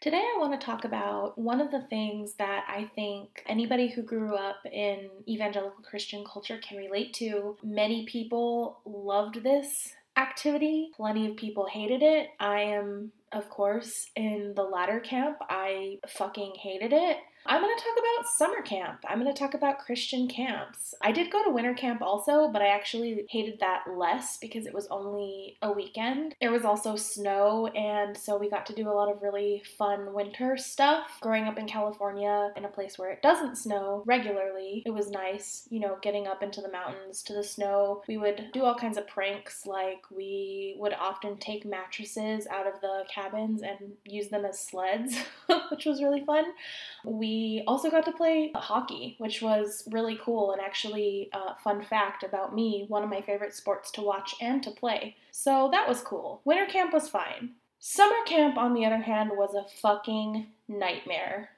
Today, I want to talk about one of the things that I think anybody who grew up in evangelical Christian culture can relate to. Many people loved this activity, plenty of people hated it. I am, of course, in the latter camp. I fucking hated it. I'm going to talk about summer camp. I'm going to talk about Christian camps. I did go to winter camp also, but I actually hated that less because it was only a weekend. There was also snow, and so we got to do a lot of really fun winter stuff. Growing up in California, in a place where it doesn't snow regularly, it was nice, you know, getting up into the mountains to the snow. We would do all kinds of pranks, like we would often take mattresses out of the cabins and use them as sleds, which was really fun. We also got to play hockey, which was really cool and actually, uh, fun fact about me, one of my favorite sports to watch and to play. So that was cool. Winter camp was fine. Summer camp, on the other hand, was a fucking nightmare.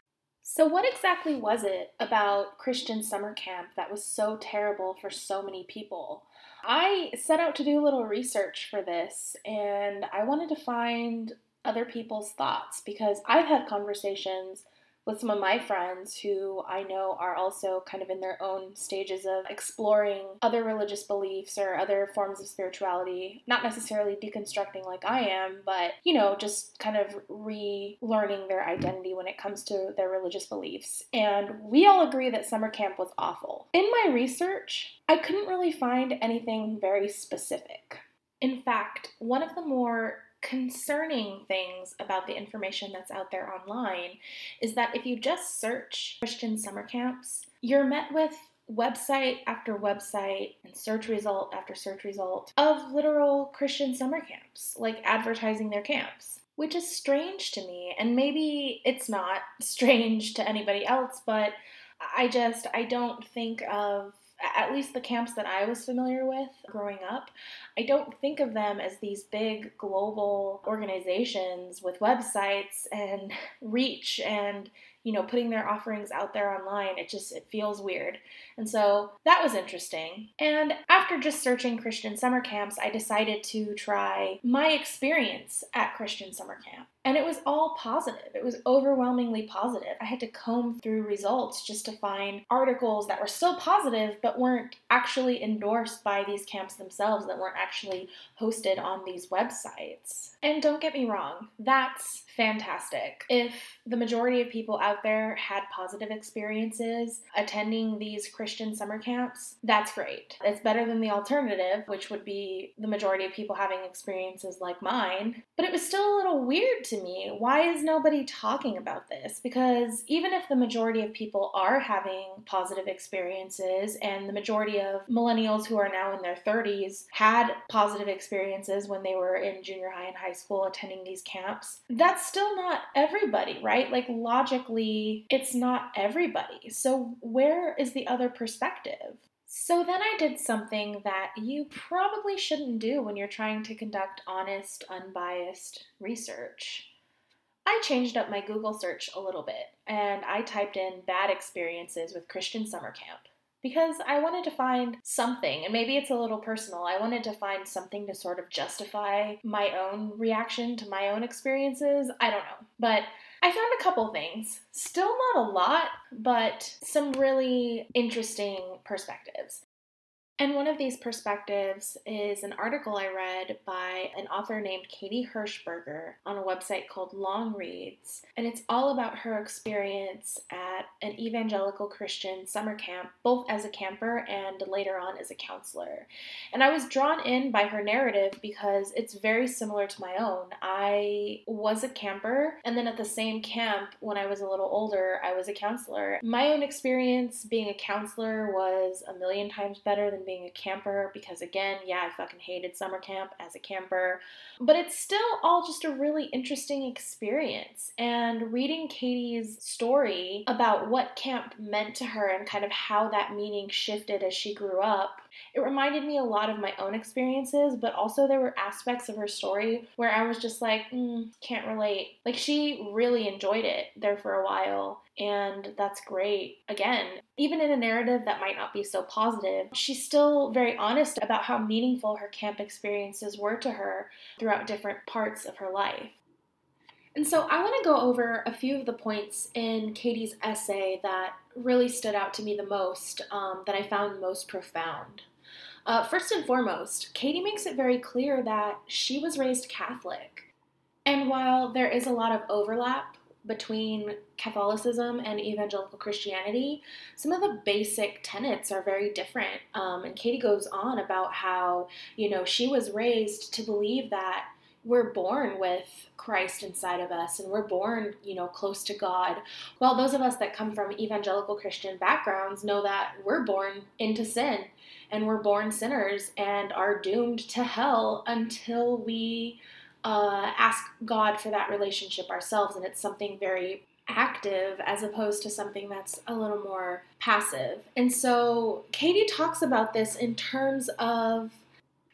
So, what exactly was it about Christian summer camp that was so terrible for so many people? I set out to do a little research for this and I wanted to find other people's thoughts because I've had conversations with some of my friends who I know are also kind of in their own stages of exploring other religious beliefs or other forms of spirituality, not necessarily deconstructing like I am, but you know, just kind of relearning their identity when it comes to their religious beliefs. And we all agree that summer camp was awful. In my research, I couldn't really find anything very specific. In fact, one of the more concerning things about the information that's out there online is that if you just search Christian summer camps, you're met with website after website and search result after search result of literal Christian summer camps, like advertising their camps. Which is strange to me, and maybe it's not strange to anybody else, but I just I don't think of at least the camps that I was familiar with growing up, I don't think of them as these big global organizations with websites and reach and you know putting their offerings out there online. It just it feels weird. And so that was interesting. And after just searching christian summer camps i decided to try my experience at christian summer camp and it was all positive. It was overwhelmingly positive. I had to comb through results just to find articles that were still positive but weren't actually endorsed by these camps themselves, that weren't actually hosted on these websites. And don't get me wrong, that's fantastic. If the majority of people out there had positive experiences attending these Christian summer camps, that's great. It's better than the alternative, which would be the majority of people having experiences like mine. But it was still a little weird to me. Why is nobody talking about this? Because even if the majority of people are having positive experiences, and the majority of millennials who are now in their 30s had positive experiences when they were in junior high and high school attending these camps, that's still not everybody, right? Like, logically, it's not everybody. So, where is the other perspective? So then I did something that you probably shouldn't do when you're trying to conduct honest, unbiased research. I changed up my Google search a little bit and I typed in bad experiences with Christian summer camp because I wanted to find something, and maybe it's a little personal. I wanted to find something to sort of justify my own reaction to my own experiences. I don't know. But I found a couple things. Still not a lot, but some really interesting perspectives. And one of these perspectives is an article I read by an author named Katy Hershberger on a website called Long Reads. And it's all about her experience at an evangelical Christian summer camp, both as a camper and later on as a counselor. And I was drawn in by her narrative because it's very similar to my own. I was a camper, and then at the same camp, when I was a little older, I was a counselor. My own experience being a counselor was a million times better than being being a camper because, again, yeah, I fucking hated summer camp as a camper. But it's still all just a really interesting experience. And reading Katy's story about what camp meant to her and kind of how that meaning shifted as she grew up it reminded me a lot of my own experiences, but also there were aspects of her story where I was just like, mm, can't relate. Like she really enjoyed it there for a while, and that's great. Again, even in a narrative that might not be so positive, she's still very honest about how meaningful her camp experiences were to her throughout different parts of her life. And so I want to go over a few of the points in Katy's essay that really stood out to me the most, um, that I found most profound. Uh, first and foremost, Katy makes it very clear that she was raised Catholic. And while there is a lot of overlap between Catholicism and evangelical Christianity, some of the basic tenets are very different. Um, and Katy goes on about how, you know, she was raised to believe that we're born with Christ inside of us and we're born, you know, close to God. While those of us that come from evangelical Christian backgrounds know that we're born into sin and we're born sinners and are doomed to hell until we uh, ask God for that relationship ourselves. And it's something very active as opposed to something that's a little more passive. And so Katy talks about this in terms of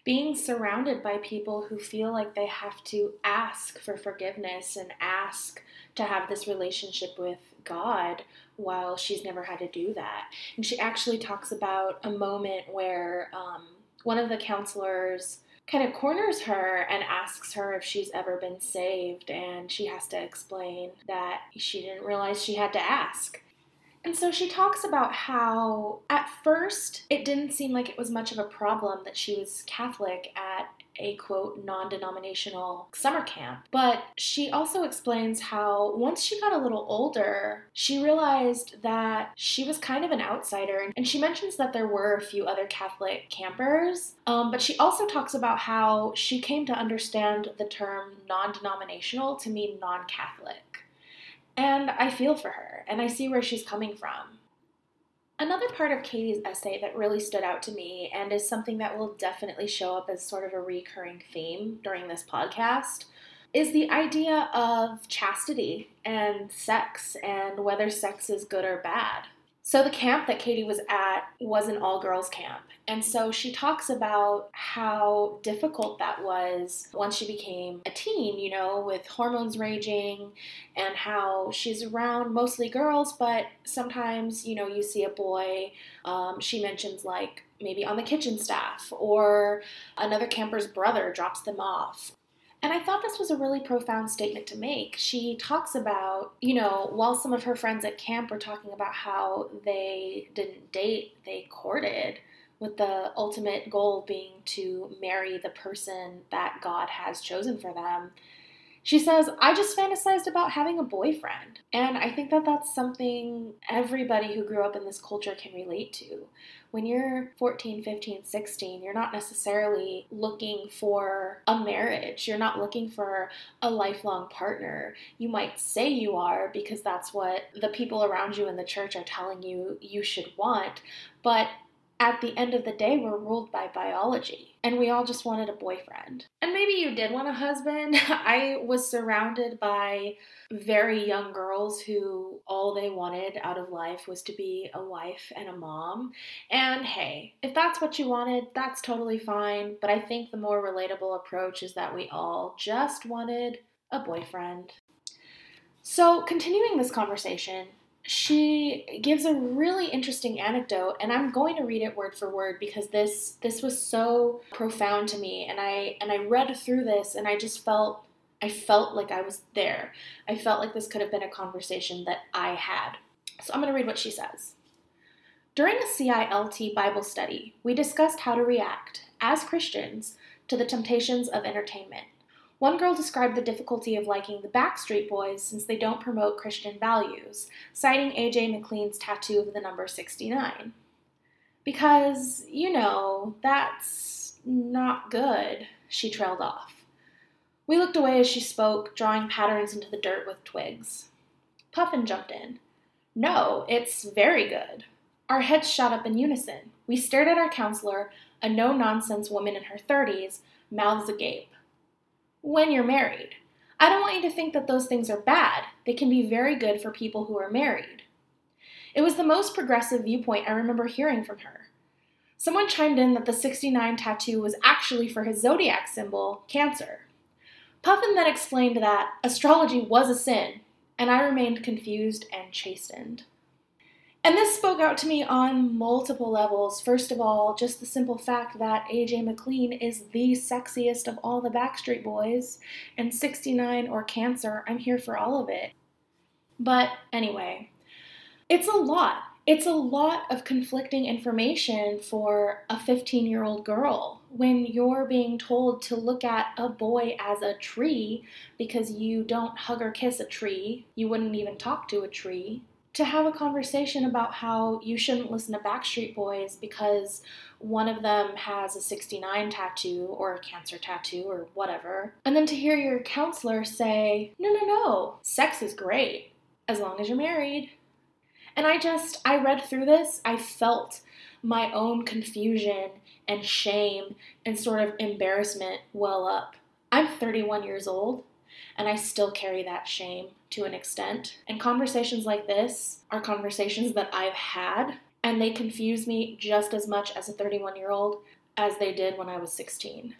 being surrounded by people who feel like they have to ask for forgiveness and ask to have this relationship with God while she's never had to do that. And she actually talks about a moment where um, one of the counselors kind of corners her and asks her if she's ever been saved, and she has to explain that she didn't realize she had to ask. And so she talks about how at first it didn't seem like it was much of a problem that she was Catholic at a quote non denominational summer camp. But she also explains how once she got a little older, she realized that she was kind of an outsider. And she mentions that there were a few other Catholic campers. Um, but she also talks about how she came to understand the term non denominational to mean non Catholic. And I feel for her and I see where she's coming from. Another part of Katy's essay that really stood out to me and is something that will definitely show up as sort of a recurring theme during this podcast is the idea of chastity and sex and whether sex is good or bad. So, the camp that Katy was at was an all girls camp. And so she talks about how difficult that was once she became a teen, you know, with hormones raging, and how she's around mostly girls, but sometimes, you know, you see a boy. Um, she mentions, like, maybe on the kitchen staff, or another camper's brother drops them off, and I thought this was a really profound statement to make. She talks about, you know, while some of her friends at camp were talking about how they didn't date, they courted, with the ultimate goal being to marry the person that God has chosen for them. She says, I just fantasized about having a boyfriend. And I think that that's something everybody who grew up in this culture can relate to when you're 14, 15, 16, you're not necessarily looking for a marriage. You're not looking for a lifelong partner. You might say you are because that's what the people around you in the church are telling you you should want. But at the end of the day, we're ruled by biology, and we all just wanted a boyfriend. And maybe you did want a husband. I was surrounded by very young girls who all they wanted out of life was to be a wife and a mom. And hey, if that's what you wanted, that's totally fine. But I think the more relatable approach is that we all just wanted a boyfriend. So, continuing this conversation, she gives a really interesting anecdote and i'm going to read it word for word because this this was so profound to me and i and i read through this and i just felt i felt like i was there. I felt like this could have been a conversation that i had. So i'm going to read what she says. During a cilt bible study we discussed how to react as christians to the temptations of entertainment one girl described the difficulty of liking the Backstreet Boys since they don't promote Christian values, citing AJ McLean's tattoo of the number 69. Because, you know, that's not good, she trailed off. We looked away as she spoke, drawing patterns into the dirt with twigs. Puffin jumped in. No, it's very good. Our heads shot up in unison. We stared at our counselor, a no nonsense woman in her 30s, mouths agape when you're married. I don't want you to think that those things are bad. They can be very good for people who are married. It was the most progressive viewpoint I remember hearing from her. Someone chimed in that the 69 tattoo was actually for his zodiac symbol, Cancer. Puffin then explained that astrology was a sin, and I remained confused and chastened. And this spoke out to me on multiple levels. First of all, just the simple fact that AJ McLean is the sexiest of all the Backstreet Boys, and 69 or Cancer, I'm here for all of it. But anyway, it's a lot. It's a lot of conflicting information for a 15 year old girl when you're being told to look at a boy as a tree because you don't hug or kiss a tree, you wouldn't even talk to a tree, to have a conversation about how you shouldn't listen to Backstreet Boys because one of them has a 69 tattoo or a cancer tattoo or whatever. And then to hear your counselor say, no, no, no, sex is great as long as you're married. And I just, I read through this, I felt my own confusion and shame and sort of embarrassment well up. I'm 31 years old and I still carry that shame to an extent. And conversations like this are conversations that I've had, and they confuse me just as much as a 31 year old as they did when I was 16.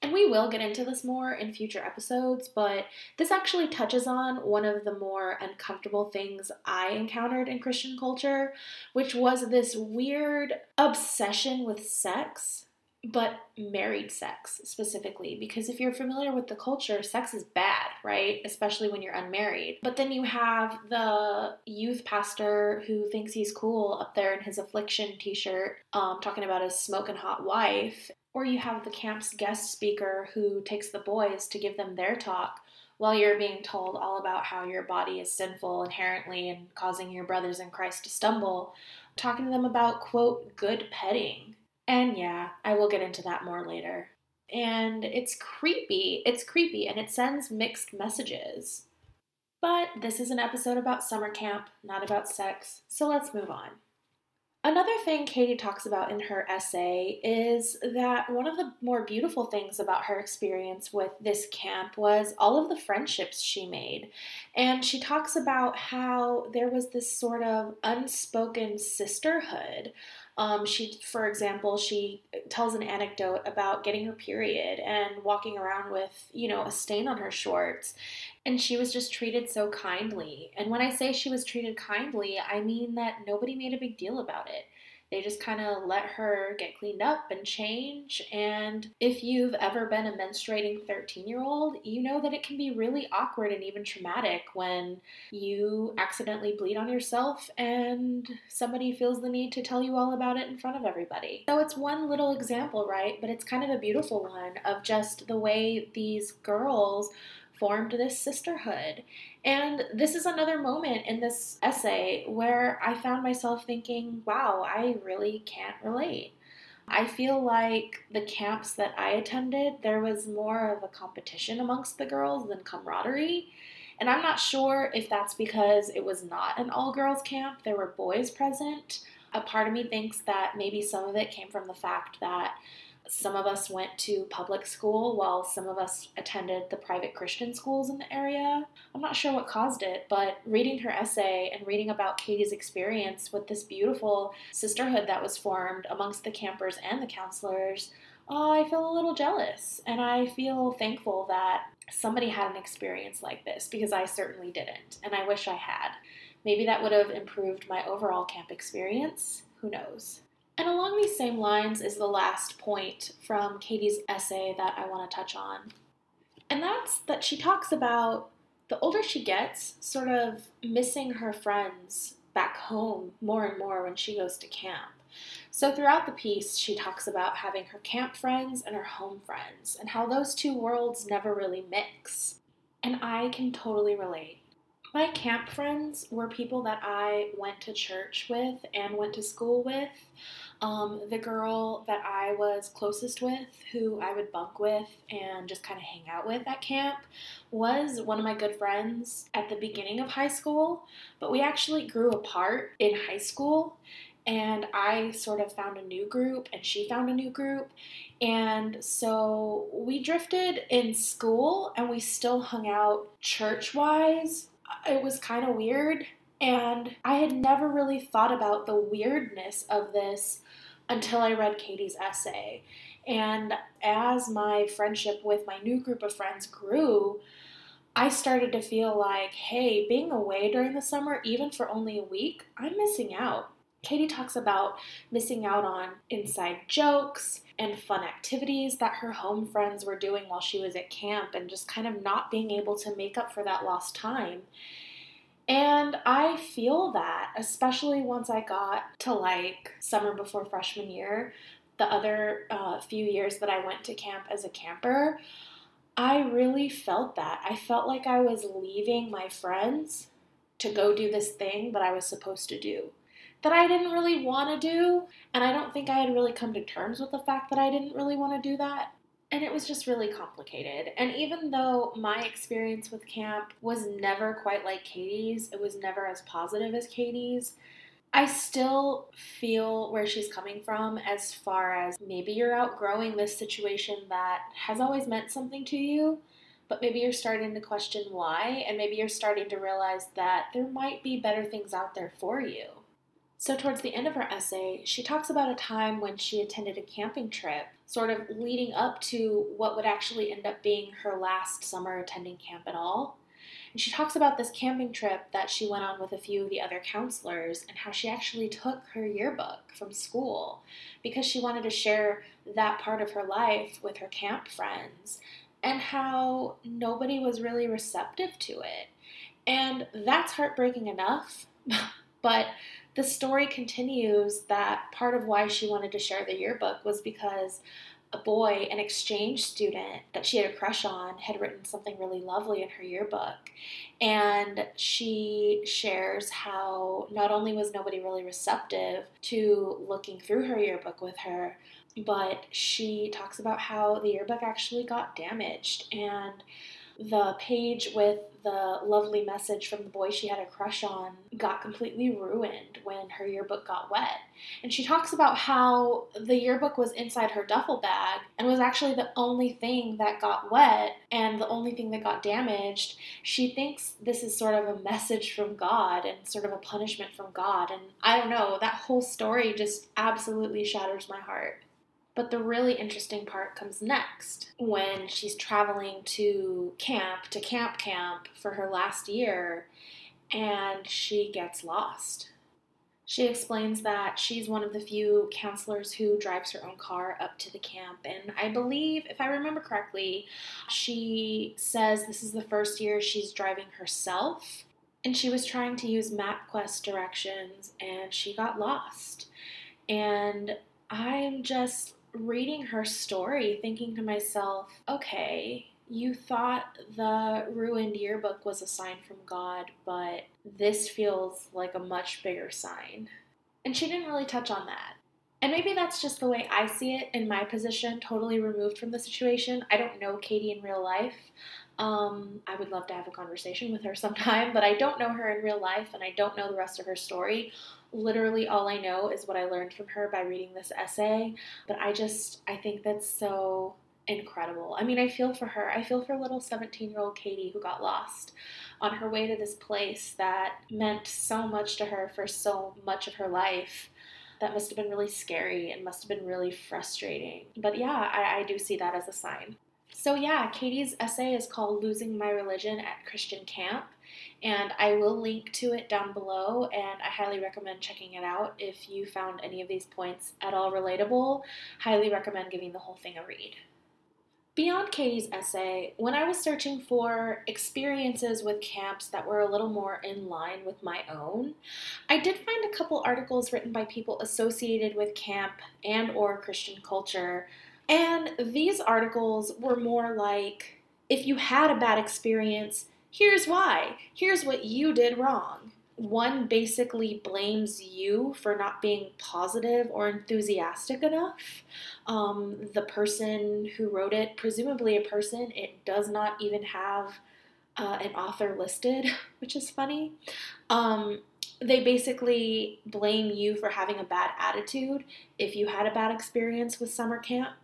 And we will get into this more in future episodes, but this actually touches on one of the more uncomfortable things I encountered in Christian culture, which was this weird obsession with sex but married sex specifically because if you're familiar with the culture sex is bad right? Especially when you're unmarried. But then you have the youth pastor who thinks he's cool up there in his affliction t-shirt um, talking about his smoking hot wife. Or you have the camp's guest speaker who takes the boys to give them their talk while you're being told all about how your body is sinful inherently and causing your brothers in Christ to stumble, talking to them about, quote, good petting and yeah, I will get into that more later. And it's creepy. It's creepy and it sends mixed messages. But this is an episode about summer camp, not about sex, so let's move on. Another thing Katy talks about in her essay is that one of the more beautiful things about her experience with this camp was all of the friendships she made. And she talks about how there was this sort of unspoken sisterhood um, she, for example, she tells an anecdote about getting her period and walking around with, you know, a stain on her shorts. And she was just treated so kindly. And when I say she was treated kindly, I mean that nobody made a big deal about it. They just kind of let her get cleaned up and change. And if you've ever been a menstruating 13 year old, you know that it can be really awkward and even traumatic when you accidentally bleed on yourself and somebody feels the need to tell you all about it in front of everybody. So it's one little example, right? But it's kind of a beautiful one of just the way these girls formed this sisterhood. And this is another moment in this essay where I found myself thinking, wow, I really can't relate. I feel like the camps that I attended, there was more of a competition amongst the girls than camaraderie. And I'm not sure if that's because it was not an all girls camp, there were boys present. A part of me thinks that maybe some of it came from the fact that some of us went to public school while some of us attended the private Christian schools in the area. I'm not sure what caused it, but reading her essay and reading about Katy's experience with this beautiful sisterhood that was formed amongst the campers and the counselors, uh, I feel a little jealous. And I feel thankful that somebody had an experience like this because I certainly didn't, and I wish I had. Maybe that would have improved my overall camp experience. Who knows? And along these same lines is the last point from Katy's essay that I want to touch on. And that's that she talks about the older she gets, sort of missing her friends back home more and more when she goes to camp. So, throughout the piece, she talks about having her camp friends and her home friends, and how those two worlds never really mix. And I can totally relate. My camp friends were people that I went to church with and went to school with. Um, the girl that I was closest with, who I would bunk with and just kind of hang out with at camp, was one of my good friends at the beginning of high school, but we actually grew apart in high school. And I sort of found a new group, and she found a new group. And so we drifted in school, and we still hung out church wise. It was kind of weird. And I had never really thought about the weirdness of this until I read Katy's essay. And as my friendship with my new group of friends grew, I started to feel like, hey, being away during the summer, even for only a week, I'm missing out. Katy talks about missing out on inside jokes and fun activities that her home friends were doing while she was at camp and just kind of not being able to make up for that lost time. And I feel that, especially once I got to like summer before freshman year, the other uh, few years that I went to camp as a camper, I really felt that. I felt like I was leaving my friends to go do this thing that I was supposed to do that I didn't really want to do. And I don't think I had really come to terms with the fact that I didn't really want to do that. And it was just really complicated. And even though my experience with camp was never quite like Katy's, it was never as positive as Katy's, I still feel where she's coming from as far as maybe you're outgrowing this situation that has always meant something to you, but maybe you're starting to question why, and maybe you're starting to realize that there might be better things out there for you. So, towards the end of her essay, she talks about a time when she attended a camping trip, sort of leading up to what would actually end up being her last summer attending camp at all. And she talks about this camping trip that she went on with a few of the other counselors and how she actually took her yearbook from school because she wanted to share that part of her life with her camp friends and how nobody was really receptive to it. And that's heartbreaking enough, but the story continues that part of why she wanted to share the yearbook was because a boy, an exchange student that she had a crush on, had written something really lovely in her yearbook. And she shares how not only was nobody really receptive to looking through her yearbook with her, but she talks about how the yearbook actually got damaged and the page with the lovely message from the boy she had a crush on got completely ruined when her yearbook got wet. And she talks about how the yearbook was inside her duffel bag and was actually the only thing that got wet and the only thing that got damaged. She thinks this is sort of a message from God and sort of a punishment from God. And I don't know, that whole story just absolutely shatters my heart. But the really interesting part comes next when she's traveling to camp, to camp camp for her last year, and she gets lost. She explains that she's one of the few counselors who drives her own car up to the camp. And I believe, if I remember correctly, she says this is the first year she's driving herself. And she was trying to use MapQuest directions and she got lost. And I'm just reading her story, thinking to myself, okay, you thought the ruined yearbook was a sign from God, but this feels like a much bigger sign. And she didn't really touch on that. And maybe that's just the way I see it in my position, totally removed from the situation. I don't know Katy in real life. Um, I would love to have a conversation with her sometime, but I don't know her in real life and I don't know the rest of her story literally all I know is what I learned from her by reading this essay. But I just, I think that's so incredible. I mean, I feel for her. I feel for little 17 year old Katy who got lost on her way to this place that meant so much to her for so much of her life. That must have been really scary and must have been really frustrating. But yeah, I, I do see that as a sign. So, yeah, Katy's essay is called Losing My Religion at Christian Camp and I will link to it down below and I highly recommend checking it out if you found any of these points at all relatable. Highly recommend giving the whole thing a read. Beyond Katy's essay, when I was searching for experiences with camps that were a little more in line with my own, I did find a couple articles written by people associated with camp and or Christian culture. And these articles were more like if you had a bad experience, Here's why. Here's what you did wrong. One basically blames you for not being positive or enthusiastic enough. Um, the person who wrote it, presumably a person, it does not even have uh, an author listed, which is funny. Um, they basically blame you for having a bad attitude if you had a bad experience with summer camp,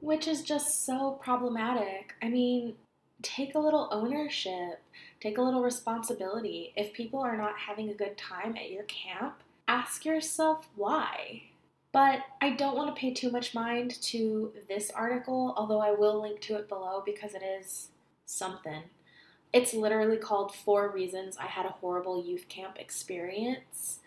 which is just so problematic. I mean, take a little ownership, take a little responsibility. If people are not having a good time at your camp, ask yourself why. But I don't want to pay too much mind to this article, although I will link to it below because it is something. It's literally called Four Reasons I Had a Horrible Youth Camp Experience.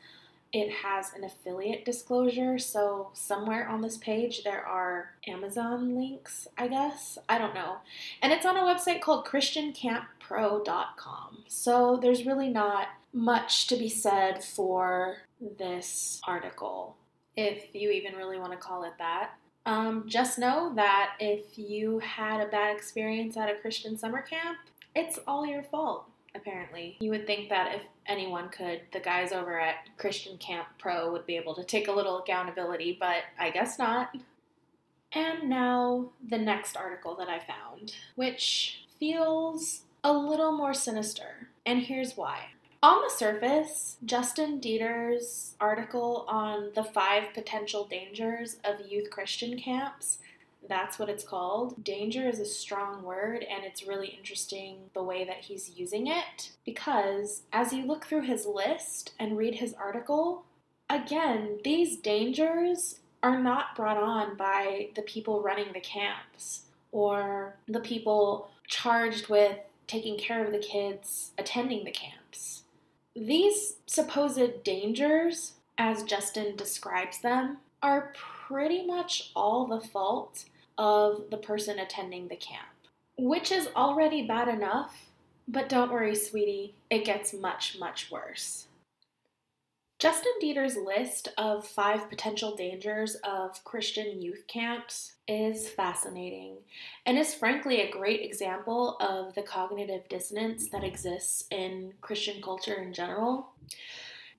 It has an affiliate disclosure, so somewhere on this page there are Amazon links, I guess. I don't know. And it's on a website called ChristianCampPro.com. So there's really not much to be said for this article, if you even really want to call it that. Um, just know that if you had a bad experience at a Christian summer camp, it's all your fault apparently. You would think that if anyone could, the guys over at Christian Camp Pro would be able to take a little accountability, but I guess not. And now the next article that I found, which feels a little more sinister. And here's why. On the surface, Justin Deeter's article on the five potential dangers of youth Christian camps that's what it's called. Danger is a strong word, and it's really interesting the way that he's using it because as you look through his list and read his article, again, these dangers are not brought on by the people running the camps or the people charged with taking care of the kids attending the camps. These supposed dangers, as Justin describes them, are pretty much all the fault of the person attending the camp, which is already bad enough, but don't worry, sweetie, it gets much, much worse. Justin Deeter's list of five potential dangers of Christian youth camps is fascinating and is frankly a great example of the cognitive dissonance that exists in Christian culture in general.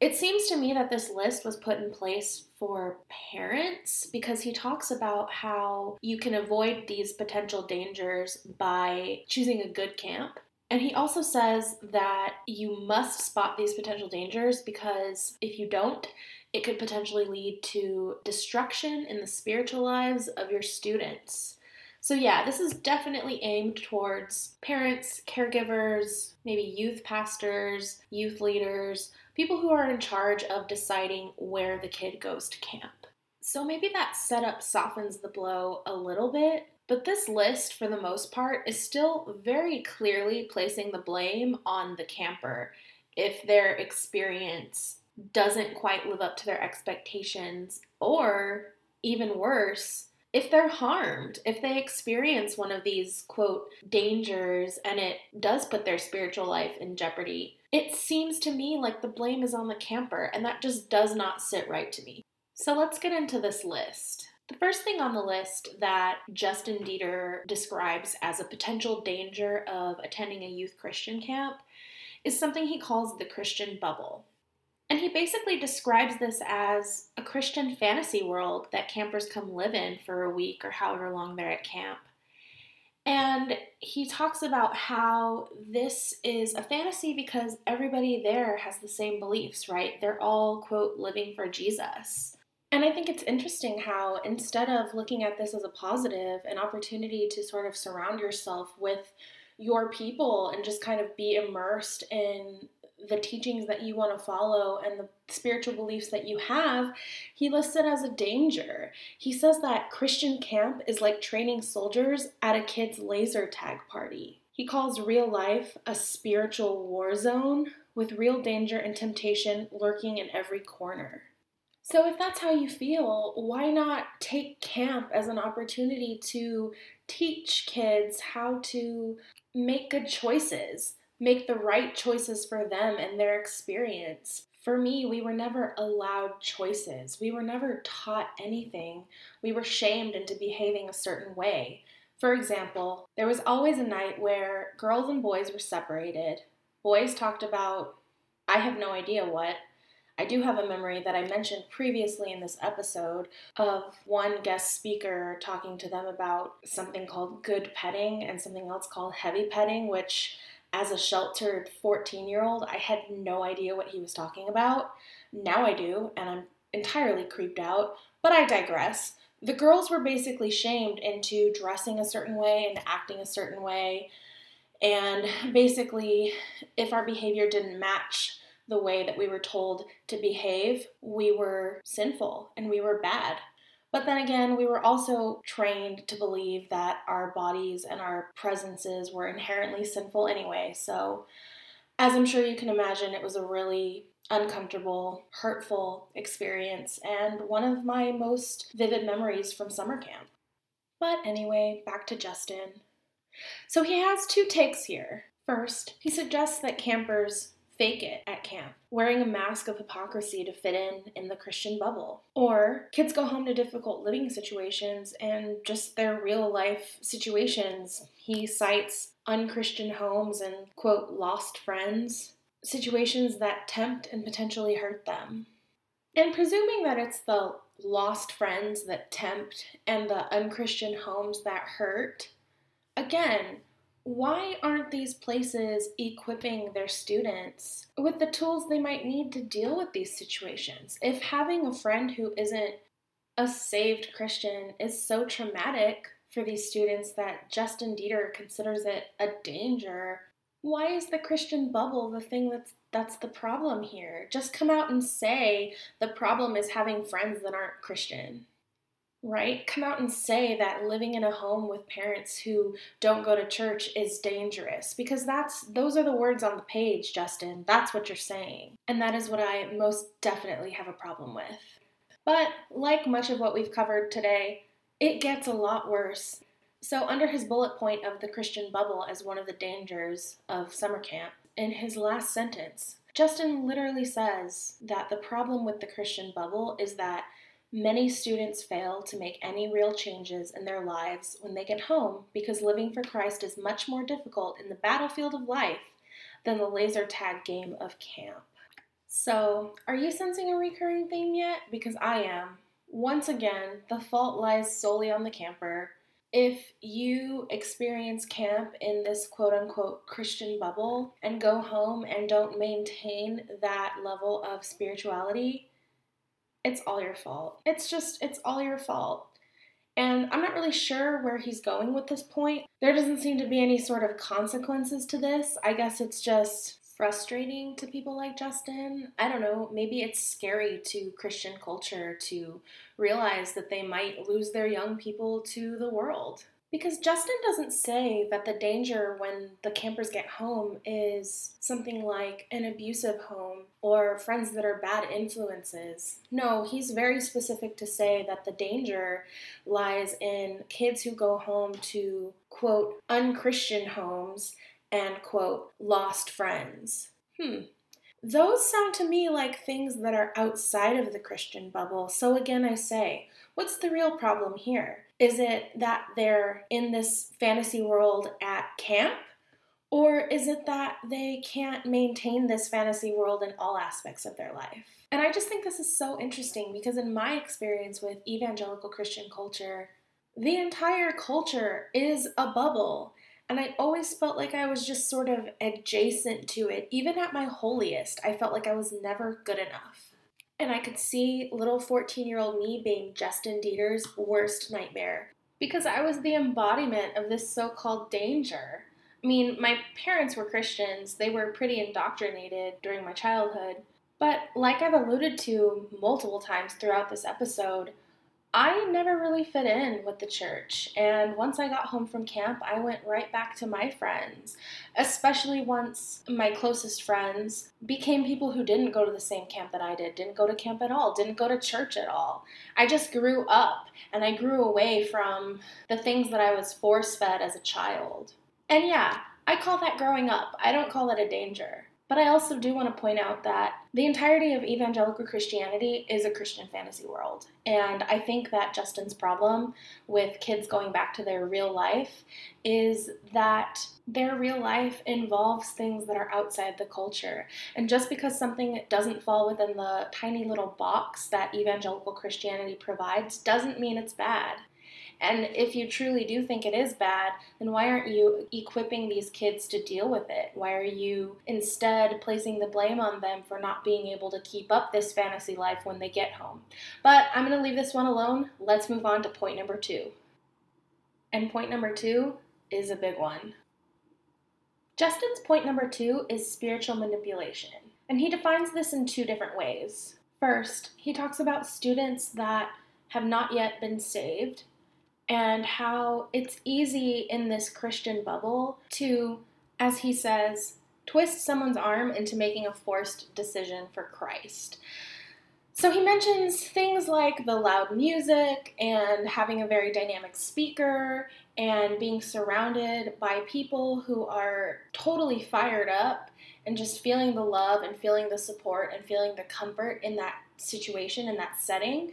It seems to me that this list was put in place for parents because he talks about how you can avoid these potential dangers by choosing a good camp. And he also says that you must spot these potential dangers because if you don't, it could potentially lead to destruction in the spiritual lives of your students. So, yeah, this is definitely aimed towards parents, caregivers, maybe youth pastors, youth leaders, people who are in charge of deciding where the kid goes to camp. So maybe that setup softens the blow a little bit, but this list, for the most part, is still very clearly placing the blame on the camper if their experience doesn't quite live up to their expectations, or even worse, if they're harmed, if they experience one of these, quote, dangers and it does put their spiritual life in jeopardy, it seems to me like the blame is on the camper, and that just does not sit right to me. So let's get into this list. The first thing on the list that Justin Deeter describes as a potential danger of attending a youth Christian camp is something he calls the Christian bubble. And he basically describes this as a Christian fantasy world that campers come live in for a week or however long they're at camp. And he talks about how this is a fantasy because everybody there has the same beliefs, right? They're all, quote, living for Jesus. And I think it's interesting how instead of looking at this as a positive, an opportunity to sort of surround yourself with your people and just kind of be immersed in the teachings that you want to follow and the spiritual beliefs that you have, he lists it as a danger. He says that Christian camp is like training soldiers at a kid's laser tag party. He calls real life a spiritual war zone with real danger and temptation lurking in every corner. So, if that's how you feel, why not take camp as an opportunity to teach kids how to make good choices? Make the right choices for them and their experience. For me, we were never allowed choices. We were never taught anything. We were shamed into behaving a certain way. For example, there was always a night where girls and boys were separated. Boys talked about, I have no idea what. I do have a memory that I mentioned previously in this episode of one guest speaker talking to them about something called good petting and something else called heavy petting, which as a sheltered 14 year old, I had no idea what he was talking about. Now I do, and I'm entirely creeped out, but I digress. The girls were basically shamed into dressing a certain way and acting a certain way. And basically, if our behavior didn't match the way that we were told to behave, we were sinful and we were bad. But then again, we were also trained to believe that our bodies and our presences were inherently sinful anyway. So, as I'm sure you can imagine, it was a really uncomfortable, hurtful experience and one of my most vivid memories from summer camp. But anyway, back to Justin. So he has two takes here. First, he suggests that campers fake it at camp, wearing a mask of hypocrisy to fit in in the Christian bubble. Or kids go home to difficult living situations and just their real life situations. He cites unchristian homes and, quote, lost friends, situations that tempt and potentially hurt them. And presuming that it's the lost friends that tempt and the unchristian homes that hurt, again, why aren't these places equipping their students with the tools they might need to deal with these situations? If having a friend who isn't a saved Christian is so traumatic for these students that Justin Deeter considers it a danger, why is the Christian bubble the thing that's that's the problem here? Just come out and say the problem is having friends that aren't Christian right? Come out and say that living in a home with parents who don't go to church is dangerous because that's those are the words on the page, Justin. That's what you're saying. And that is what I most definitely have a problem with. But like much of what we've covered today, it gets a lot worse. So, under his bullet point of the Christian bubble as one of the dangers of summer camp, in his last sentence, Justin literally says that the problem with the Christian bubble is that Many students fail to make any real changes in their lives when they get home because living for Christ is much more difficult in the battlefield of life than the laser tag game of camp. So, are you sensing a recurring theme yet? Because I am. Once again, the fault lies solely on the camper. If you experience camp in this quote unquote Christian bubble and go home and don't maintain that level of spirituality, it's all your fault. It's just, it's all your fault. And I'm not really sure where he's going with this point. There doesn't seem to be any sort of consequences to this. I guess it's just frustrating to people like Justin. I don't know, maybe it's scary to Christian culture to realize that they might lose their young people to the world. Because Justin doesn't say that the danger when the campers get home is something like an abusive home or friends that are bad influences. No, he's very specific to say that the danger lies in kids who go home to, quote, unchristian homes and, quote, lost friends. Hmm. Those sound to me like things that are outside of the Christian bubble. So again, I say, what's the real problem here? Is it that they're in this fantasy world at camp? Or is it that they can't maintain this fantasy world in all aspects of their life? And I just think this is so interesting because, in my experience with evangelical Christian culture, the entire culture is a bubble. And I always felt like I was just sort of adjacent to it. Even at my holiest, I felt like I was never good enough. And I could see little 14 year old me being Justin Deeter's worst nightmare because I was the embodiment of this so called danger. I mean, my parents were Christians, they were pretty indoctrinated during my childhood. But, like I've alluded to multiple times throughout this episode, I never really fit in with the church, and once I got home from camp, I went right back to my friends, especially once my closest friends became people who didn't go to the same camp that I did, didn't go to camp at all, didn't go to church at all. I just grew up and I grew away from the things that I was force fed as a child. And yeah, I call that growing up, I don't call it a danger. But I also do want to point out that the entirety of evangelical Christianity is a Christian fantasy world. And I think that Justin's problem with kids going back to their real life is that their real life involves things that are outside the culture. And just because something doesn't fall within the tiny little box that evangelical Christianity provides doesn't mean it's bad. And if you truly do think it is bad, then why aren't you equipping these kids to deal with it? Why are you instead placing the blame on them for not being able to keep up this fantasy life when they get home? But I'm going to leave this one alone. Let's move on to point number two. And point number two is a big one. Justin's point number two is spiritual manipulation. And he defines this in two different ways. First, he talks about students that have not yet been saved, and how it's easy in this Christian bubble to, as he says, twist someone's arm into making a forced decision for Christ. So he mentions things like the loud music and having a very dynamic speaker and being surrounded by people who are totally fired up and just feeling the love and feeling the support and feeling the comfort in that situation, in that setting.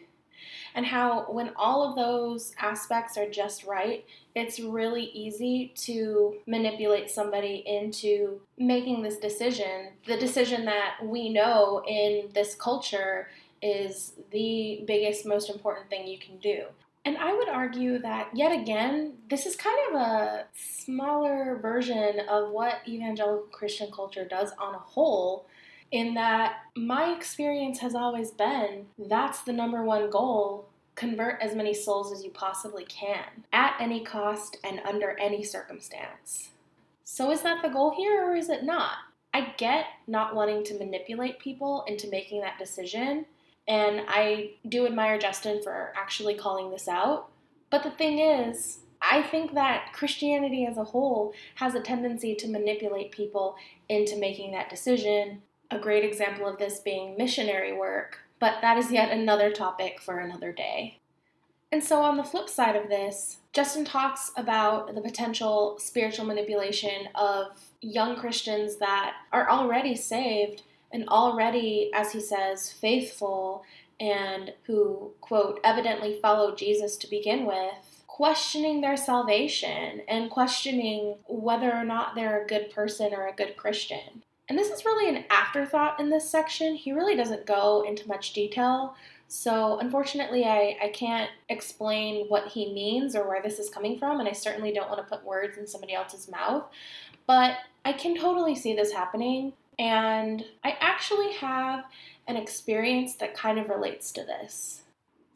And how, when all of those aspects are just right, it's really easy to manipulate somebody into making this decision. The decision that we know in this culture is the biggest, most important thing you can do. And I would argue that, yet again, this is kind of a smaller version of what evangelical Christian culture does on a whole, in that my experience has always been that's the number one goal convert as many souls as you possibly can, at any cost and under any circumstance. So, is that the goal here or is it not? I get not wanting to manipulate people into making that decision and I do admire Justin for actually calling this out. But the thing is, I think that Christianity as a whole has a tendency to manipulate people into making that decision. A great example of this being missionary work, but that is yet another topic for another day. And so, on the flip side of this, Justin talks about the potential spiritual manipulation of young Christians that are already saved and already, as he says, faithful and who, quote, evidently followed Jesus to begin with, questioning their salvation and questioning whether or not they're a good person or a good Christian. And this is really an afterthought in this section. He really doesn't go into much detail. So, unfortunately, I, I can't explain what he means or where this is coming from, and I certainly don't want to put words in somebody else's mouth. But I can totally see this happening. And I actually have an experience that kind of relates to this.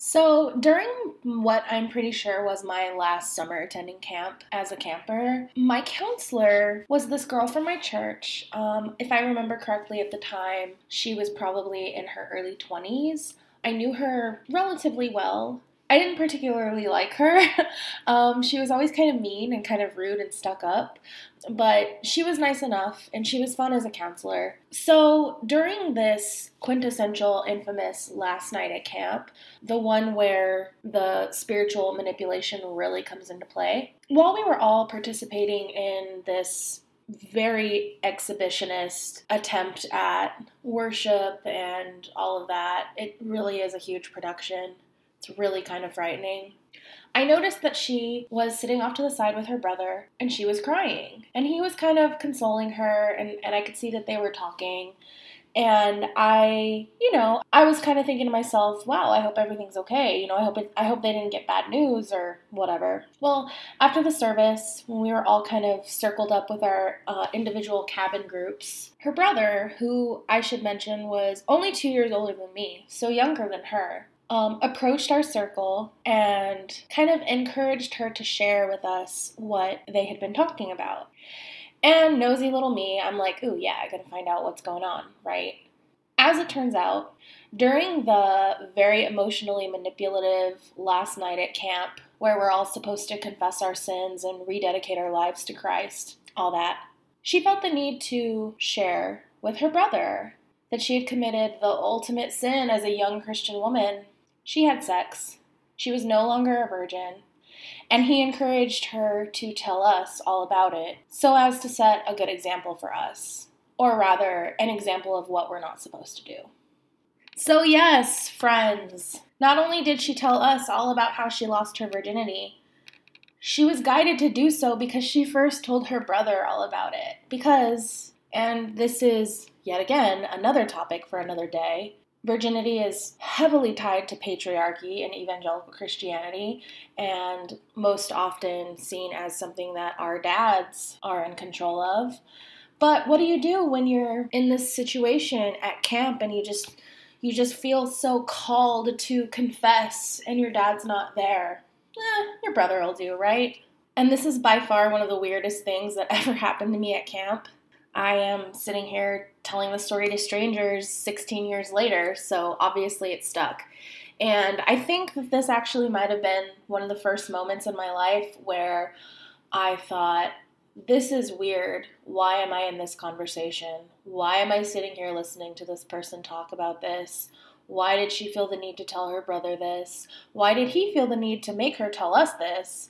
So, during what I'm pretty sure was my last summer attending camp as a camper, my counselor was this girl from my church. Um, if I remember correctly at the time, she was probably in her early 20s. I knew her relatively well. I didn't particularly like her. um, she was always kind of mean and kind of rude and stuck up, but she was nice enough and she was fun as a counselor. So during this quintessential infamous last night at camp, the one where the spiritual manipulation really comes into play, while we were all participating in this very exhibitionist attempt at worship and all of that, it really is a huge production. It's really kind of frightening. I noticed that she was sitting off to the side with her brother and she was crying. And he was kind of consoling her, and, and I could see that they were talking. And I, you know, I was kind of thinking to myself, wow, I hope everything's okay. You know, I hope it, I hope they didn't get bad news or whatever. Well, after the service, when we were all kind of circled up with our uh, individual cabin groups, her brother, who I should mention was only two years older than me, so younger than her, um, approached our circle and kind of encouraged her to share with us what they had been talking about. And nosy little me, I'm like, ooh, yeah, I gotta find out what's going on, right? As it turns out, during the very emotionally manipulative last night at camp, where we're all supposed to confess our sins and rededicate our lives to Christ, all that, she felt the need to share with her brother that she had committed the ultimate sin as a young Christian woman she had sex. She was no longer a virgin. And he encouraged her to tell us all about it so as to set a good example for us. Or rather, an example of what we're not supposed to do. So, yes, friends, not only did she tell us all about how she lost her virginity, she was guided to do so because she first told her brother all about it. Because, and this is yet again another topic for another day, virginity is heavily tied to patriarchy and evangelical Christianity, and most often seen as something that our dads are in control of. But what do you do when you're in this situation at camp and you just you just feel so called to confess and your dad's not there? Eh, your brother will do, right? And this is by far one of the weirdest things that ever happened to me at camp. I am sitting here telling the story to strangers 16 years later, so obviously it stuck. And I think that this actually might have been one of the first moments in my life where I thought, this is weird. Why am I in this conversation? Why am I sitting here listening to this person talk about this? Why did she feel the need to tell her brother this? Why did he feel the need to make her tell us this?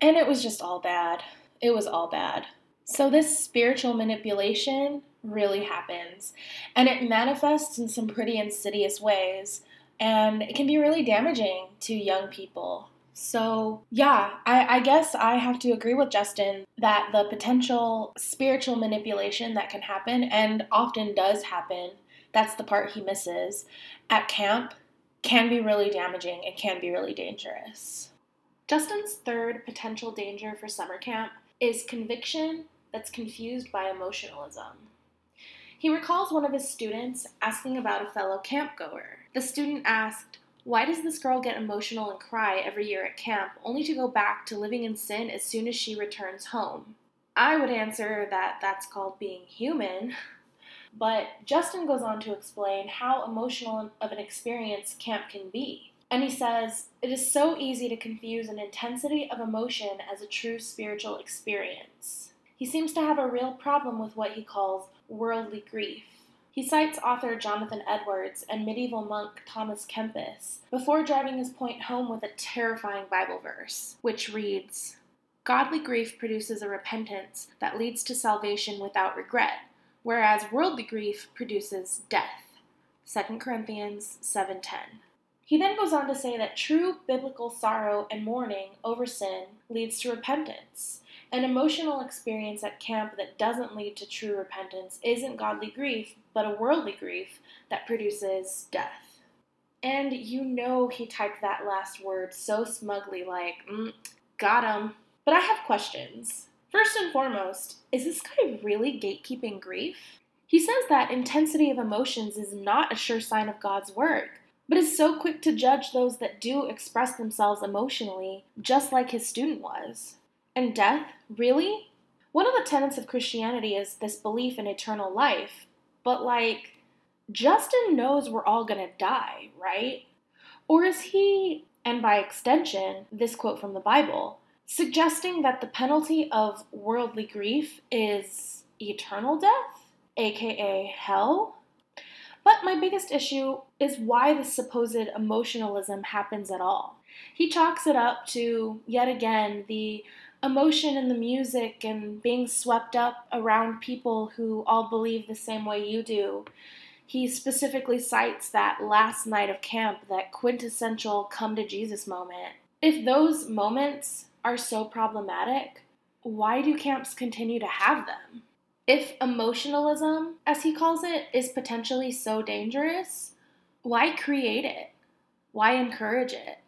And it was just all bad. It was all bad. So, this spiritual manipulation really happens, and it manifests in some pretty insidious ways, and it can be really damaging to young people. So, yeah, I, I, guess I have to agree with Justin that the potential spiritual manipulation that can happen, and often does happen, that's the part he misses, at camp can be really damaging. It can be really dangerous. Justin's third potential danger for summer camp is conviction that's confused by emotionalism. He recalls one of his students asking about a fellow campgoer. The student asked, Why does this girl get emotional and cry every year at camp, only to go back to living in sin as soon as she returns home? I would answer that that's called being human. But Justin goes on to explain how emotional of an experience camp can be. And he says, It is so easy to confuse an intensity of emotion as a true spiritual experience. He seems to have a real problem with what he calls worldly grief. He cites author Jonathan Edwards and medieval monk Thomas Kempis before driving his point home with a terrifying Bible verse, which reads Godly grief produces a repentance that leads to salvation without regret, whereas worldly grief produces death. 2 Corinthians 7:10. He then goes on to say that true biblical sorrow and mourning over sin leads to repentance. An emotional experience at camp that doesn't lead to true repentance isn't godly grief, but a worldly grief that produces death. And you know he typed that last word so smugly, like, mm, got him. But I have questions. First and foremost, is this guy really gatekeeping grief? He says that intensity of emotions is not a sure sign of God's work, but is so quick to judge those that do express themselves emotionally, just like his student was. And death? Really? One of the tenets of Christianity is this belief in eternal life, but like, Justin knows we're all gonna die, right? Or is he, and by extension, this quote from the Bible, suggesting that the penalty of worldly grief is eternal death, aka hell. But my biggest issue is why this supposed emotionalism happens at all. He chalks it up to, yet again, the emotion in the music and being swept up around people who all believe the same way you do. He specifically cites that last night of camp, that quintessential come to Jesus moment. If those moments are so problematic, why do camps continue to have them? If emotionalism, as he calls it, is potentially so dangerous, why create it? Why encourage it?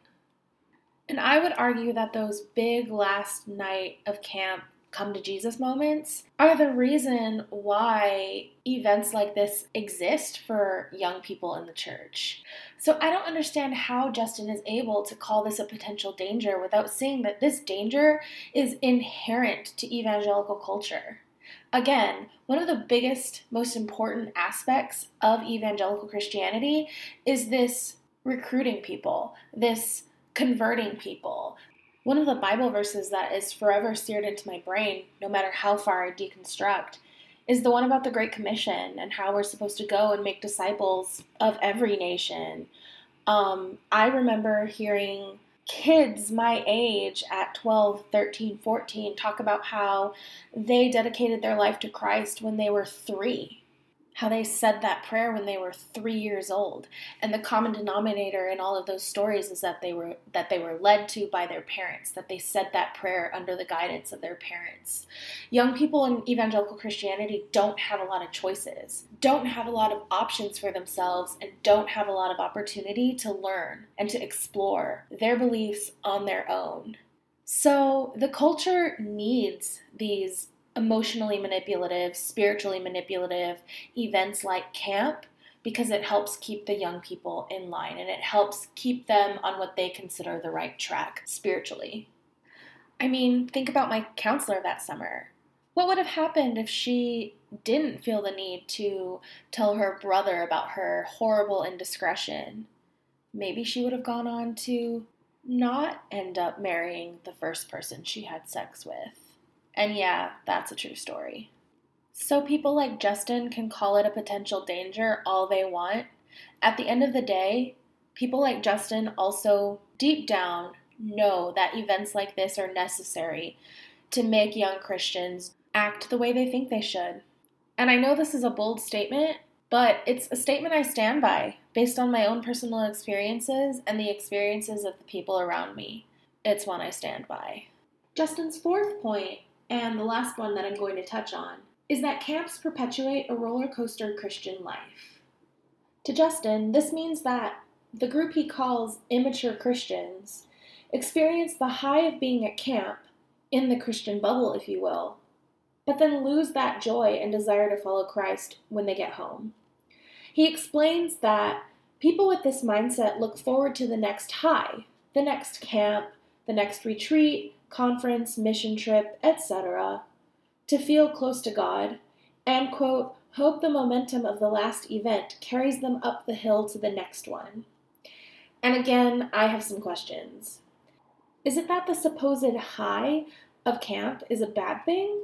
And I would argue that those big last night of camp come to Jesus moments are the reason why events like this exist for young people in the church. So I don't understand how Justin is able to call this a potential danger without seeing that this danger is inherent to evangelical culture. Again, one of the biggest, most important aspects of evangelical Christianity is this recruiting people, this converting people, one of the Bible verses that is forever seared into my brain, no matter how far I deconstruct, is the one about the Great Commission and how we're supposed to go and make disciples of every nation. Um, I remember hearing kids my age at 12, 13, 14 talk about how they dedicated their life to Christ when they were three how they said that prayer when they were three years old. And the common denominator in all of those stories is that they were that they were led to by their parents that they said that prayer under the guidance of their parents. Young people in evangelical christianity don't have a lot of choices don't have a lot of options for themselves and don't have a lot of opportunity to learn and to explore their beliefs on their own. So the culture needs these emotionally manipulative, spiritually manipulative events like camp because it helps keep the young people in line and it helps keep them on what they consider the right track spiritually. I mean, think about my counselor that summer. What would have happened if she didn't feel the need to tell her brother about her horrible indiscretion? maybe she would have gone on to not end up marrying the first person she had sex with. And yeah, that's a true story. So people like Justin can call it a potential danger all they want. At the end of the day, people like Justin also deep down know that events like this are necessary to make young Christians act the way they think they should. And I know this is a bold statement, but it's a statement I stand by based on my own personal experiences and the experiences of the people around me. It's one I stand by. Justin's fourth point, and the last one that I'm going to touch on, is that camps perpetuate a roller coaster Christian life. To Justin, this means that the group he calls immature Christians experience the high of being at camp, in the Christian bubble, if you will, but then lose that joy and desire to follow Christ when they get home. He explains that people with this mindset look forward to the next high, the next camp, the next retreat, conference, mission trip, etc., to feel close to God, and, quote, hope the momentum of the last event carries them up the hill to the next one. And again, I have some questions. Is it that the supposed high of camp is a bad thing?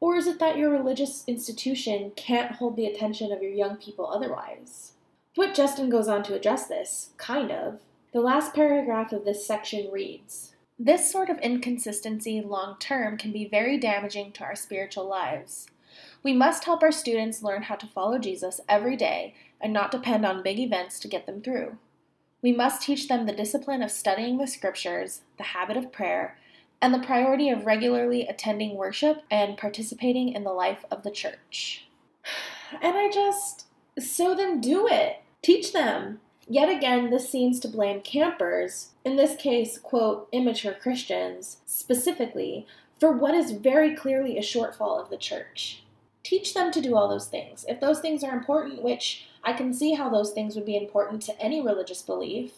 Or is it that your religious institution can't hold the attention of your young people otherwise? But Justin goes on to address this, kind of. The last paragraph of this section reads This sort of inconsistency long term can be very damaging to our spiritual lives. We must help our students learn how to follow Jesus every day and not depend on big events to get them through. We must teach them the discipline of studying the scriptures, the habit of prayer, and the priority of regularly attending worship and participating in the life of the church. And I just, so then do it. Teach them. Yet again, this seems to blame campers, in this case, quote, immature Christians, specifically, for what is very clearly a shortfall of the church. Teach them to do all those things. If those things are important, which I can see how those things would be important to any religious belief,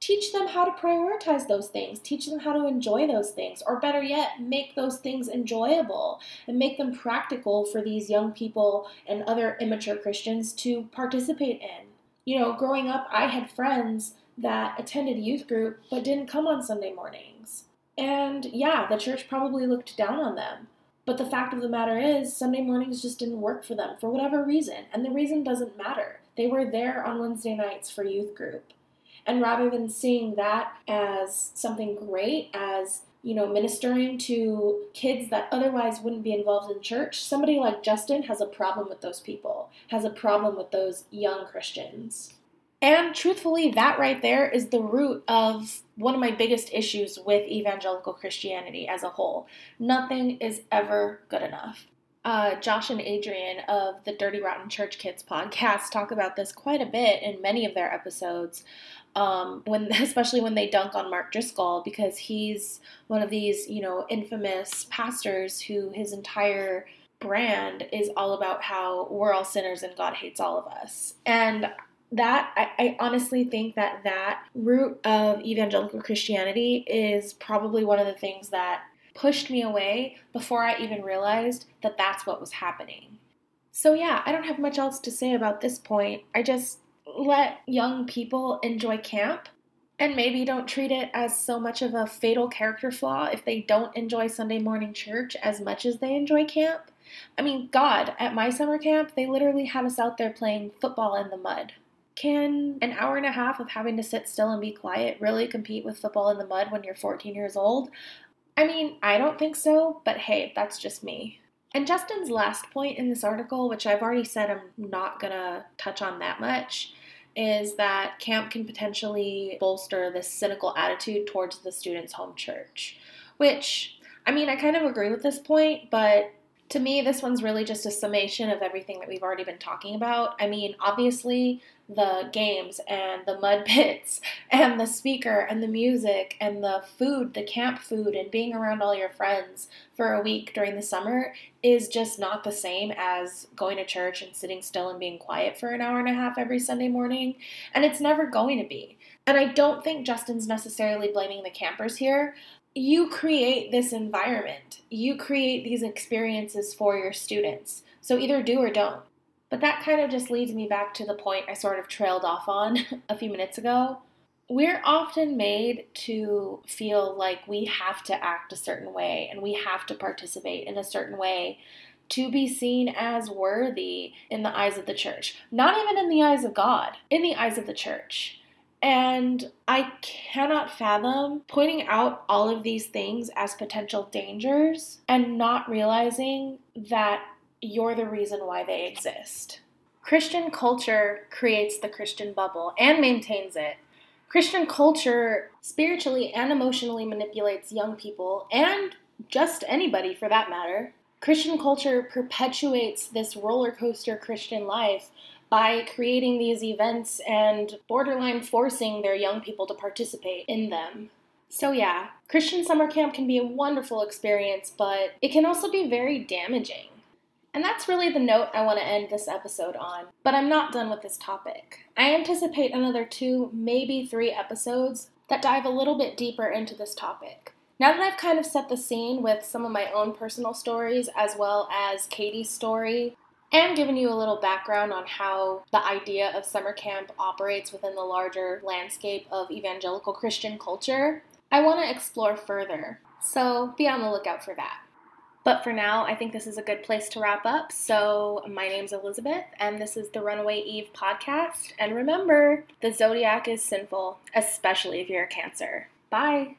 teach them how to prioritize those things, teach them how to enjoy those things, or better yet, make those things enjoyable and make them practical for these young people and other immature Christians to participate in. You know, growing up, I had friends that attended youth group but didn't come on Sunday mornings. And yeah, the church probably looked down on them. But the fact of the matter is, Sunday mornings just didn't work for them for whatever reason, and the reason doesn't matter. They were there on Wednesday nights for youth group. And rather than seeing that as something great, as you know, ministering to kids that otherwise wouldn't be involved in church, somebody like Justin has a problem with those people, has a problem with those young Christians. And truthfully, that right there is the root of one of my biggest issues with evangelical Christianity as a whole. Nothing is ever good enough uh, Josh and Adrian of the Dirty Rotten Church Kids podcast talk about this quite a bit in many of their episodes. Um, when especially when they dunk on Mark Driscoll because he's one of these you know infamous pastors who his entire brand is all about how we're all sinners and God hates all of us and that I, I, honestly think that that root of evangelical christianity is probably one of the things that pushed me away before I even realized that that's what was happening. So, yeah, I don't have much else to say about this point. I just let young people enjoy camp and maybe don't treat it as so much of a fatal character flaw if they don't enjoy Sunday morning church as much as they enjoy camp. I mean, God, at my summer camp, they literally had us out there playing football in the mud. Can an hour and a half of having to sit still and be quiet really compete with football in the mud when you're 14 years old? I mean, I don't think so, but hey, that's just me. And Justin's last point in this article, which I've already said I'm not gonna touch on that much, is that camp can potentially bolster this cynical attitude towards the student's home church. Which, I mean, I kind of agree with this point, but to me, this one's really just a summation of everything that we've already been talking about. I mean, obviously, the games and the mud pits and the speaker and the music and the food, the camp food, and being around all your friends for a week during the summer is just not the same as going to church and sitting still and being quiet for an hour and a half every Sunday morning. And it's never going to be. And I don't think Justin's necessarily blaming the campers here you create this environment. You create these experiences for your students. So either do or don't. But that kind of just leads me back to the point I sort of trailed off on a few minutes ago. we're often made to feel like we have to act a certain way and we have to participate in a certain way to be seen as worthy in the eyes of the church. Not even in the eyes of God, in the eyes of the church. And I cannot fathom pointing out all of these things as potential dangers and not realizing that you're the reason why they exist. Christian culture creates the Christian bubble and maintains it. Christian culture spiritually and emotionally manipulates young people and just anybody for that matter. Christian culture perpetuates this roller coaster Christian life by creating these events and borderline forcing their young people to participate in them. So, yeah, Christian summer camp can be a wonderful experience, but it can also be very damaging. And that's really the note I want to end this episode on. But I'm not done with this topic. I anticipate another two, maybe three episodes that dive a little bit deeper into this topic. Now that I've kind of set the scene with some of my own personal stories as well as Katy's story, and given you a little background on how the idea of summer camp operates within the larger landscape of evangelical Christian culture, I want to explore further. So be on the lookout for that. But for now, I think this is a good place to wrap up. So, my name's Elizabeth, and this is the Runaway Eve podcast. And remember, the zodiac is sinful, especially if you're a Cancer. Bye.